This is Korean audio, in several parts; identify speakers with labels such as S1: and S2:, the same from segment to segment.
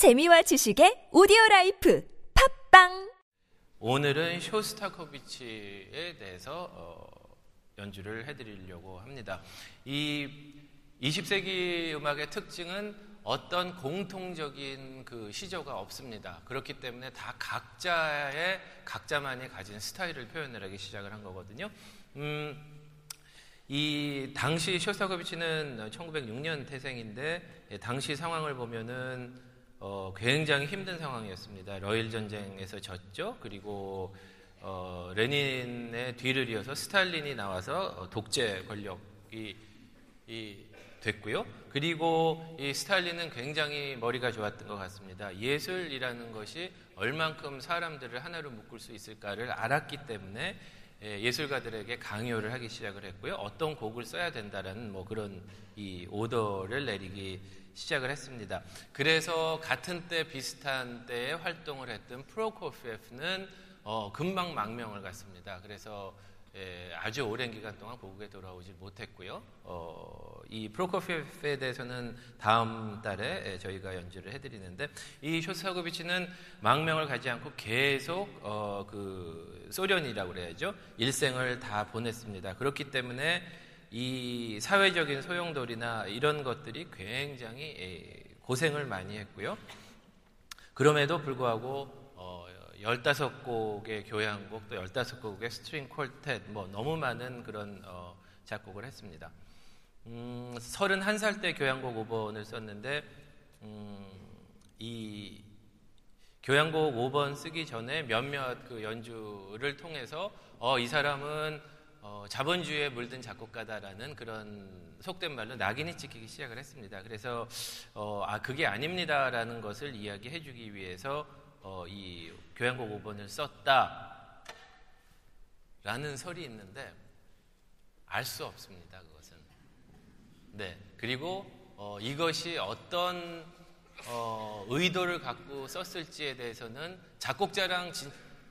S1: 재미와 지식의 오디오 라이프 팟빵
S2: 오늘은 쇼스타코비치에 대해서 어, 연주를 해드리려고 합니다. 이 20세기 음악의 특징은 어떤 공통적인 그 사조가 없습니다. 그렇기 때문에 다 각자의 각자만이 가진 스타일을 표현을 하기 시작을 한 거거든요. 음, 이 당시 쇼스타코비치는 1906년 태생인데 예, 당시 상황을 보면은 어, 굉장히 힘든 상황이었습니다. 러일 전쟁에서 졌죠. 그리고 어, 레닌의 뒤를 이어서 스탈린이 나와서 어, 독재 권력이 이, 됐고요. 그리고 이 스탈린은 굉장히 머리가 좋았던 것 같습니다. 예술이라는 것이 얼만큼 사람들을 하나로 묶을 수 있을까를 알았기 때문에 예, 예술가들에게 강요를 하기 시작을 했고요. 어떤 곡을 써야 된다라는 뭐 그런 이 오더를 내리기 시작을 했습니다. 그래서 같은 때 비슷한 때에 활동을 했던 프로코피에프는 어, 금방 망명을 갔습니다. 그래서 예, 아주 오랜 기간 동안 고국에 돌아오지 못했고요. 어, 이 프로코피에프에 대해서는 다음 달에 예, 저희가 연주를 해드리는데 이 쇼스타코비치는 망명을 가지 않고 계속 어, 그 소련이라고 그래야죠 일생을 다 보냈습니다. 그렇기 때문에 이 사회적인 소용돌이나 이런 것들이 굉장히 예, 고생을 많이 했고요. 그럼에도 불구하고 15곡의 교향곡 또 15곡의 string quartet 뭐 너무 많은 그런 어, 작곡을 했습니다. 음, 31살 때 교향곡 5번을 썼는데 음, 이 교향곡 5번 쓰기 전에 몇몇 그 연주를 통해서 어, 이 사람은 어, 자본주의에 물든 작곡가다라는 그런 속된 말로 낙인이 찍히기 시작을 했습니다. 그래서 어, 아 그게 아닙니다라는 것을 이야기해주기 위해서 어, 이 교향곡 5번을 썼다 라는 설이 있는데 알 수 없습니다. 그것은. 네. 그리고 어, 이것이 어떤 어, 의도를 갖고 썼을지에 대해서는 작곡자랑 진,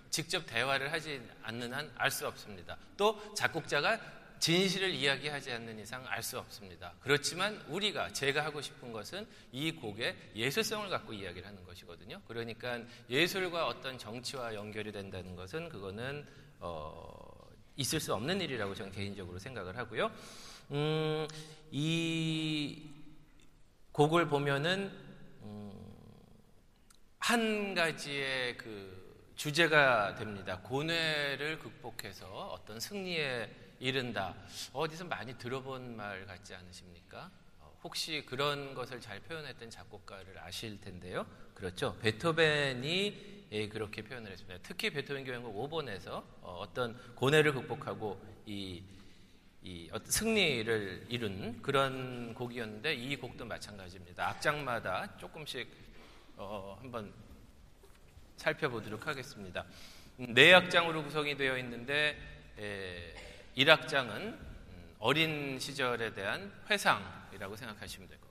S2: 직접 대화를 하지 않는 한 알 수 없습니다. 또 작곡자가 진실을 이야기하지 않는 이상 알 수 없습니다. 그렇지만 우리가 제가 하고 싶은 것은 이 곡의 예술성을 갖고 이야기를 하는 것이거든요. 그러니까 예술과 어떤 정치와 연결이 된다는 것은 그거는 어, 있을 수 없는 일이라고 저는 개인적으로 생각을 하고요. 음, 이 곡을 보면은 음, 한 가지의 그 주제가 됩니다. 고뇌를 극복해서 어떤 승리에 이른다. 어디서 많이 들어본 말 같지 않으십니까? 어, 혹시 그런 것을 잘 표현했던 작곡가를 아실 텐데요. 그렇죠. 베토벤이 예, 그렇게 표현을 했습니다. 특히 베토벤 교향곡 5번에서 어, 어떤 고뇌를 극복하고 이, 이 어떤 승리를 이룬 그런 곡이었는데 이 곡도 마찬가지입니다. 악장마다 조금씩 어, 한번 살펴보도록 하겠습니다. 네 악장으로 구성이 되어 있는데 에, 1악장은 음, 어린 시절에 대한 회상이라고 생각하시면 될 것 같습니다.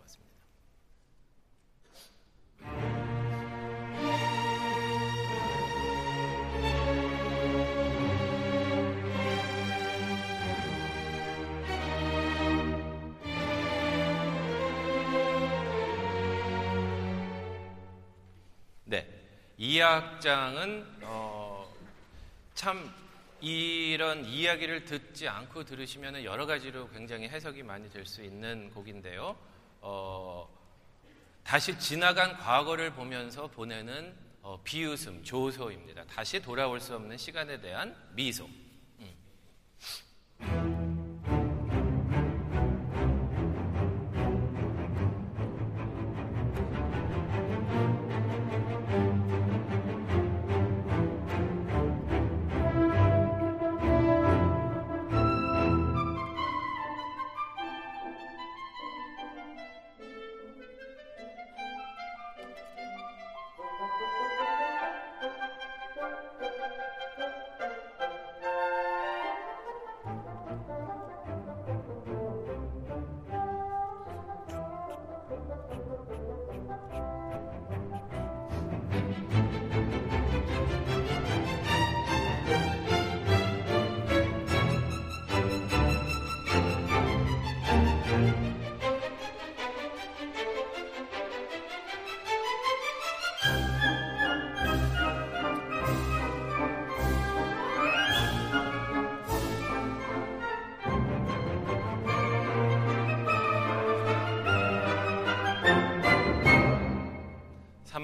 S2: 2악장은 어, 참 이런 이야기를 듣지 않고 들으시면 여러 가지로 굉장히 해석이 많이 될 수 있는 곡인데요. 어, 다시 지나간 과거를 보면서 보내는 어, 비웃음, 조소입니다. 다시 돌아올 수 없는 시간에 대한 미소.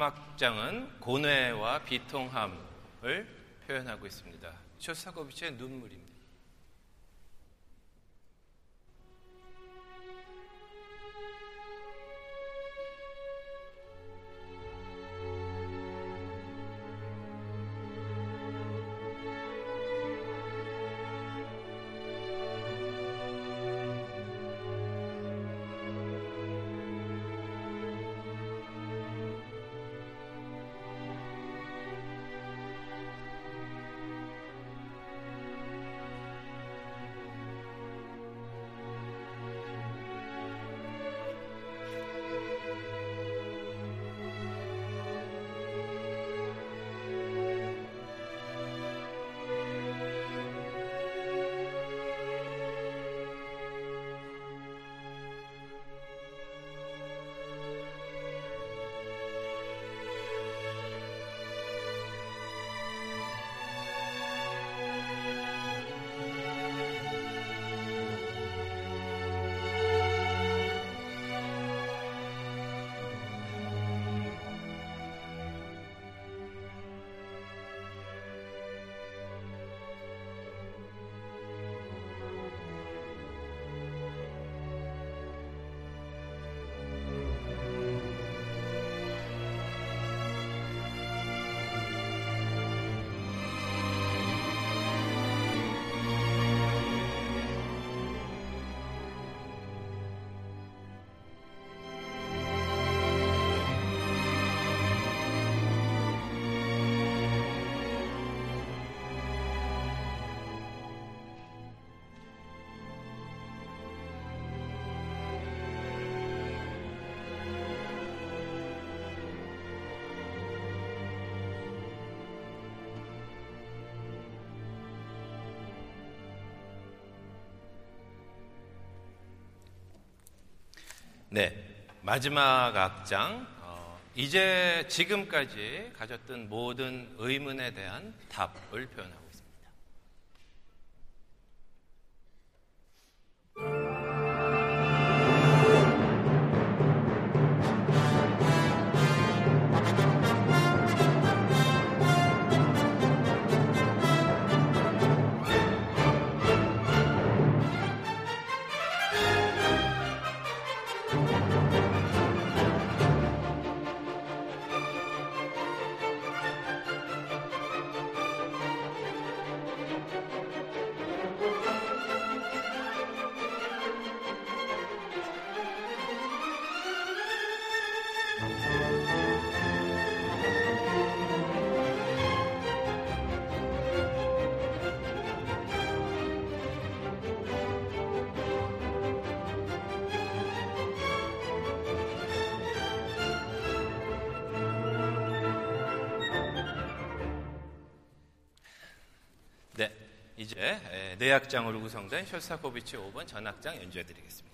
S2: 3악장은 고뇌와 비통함을 표현하고 있습니다. 쇼스타코비치의 눈물입니다. 네, 마지막 악장. 어, 이제 지금까지 가졌던 모든 의문에 대한 답을 표현하고 내악장으로 구성된 쇼스타코비치 5번 전악장 연주해 드리겠습니다.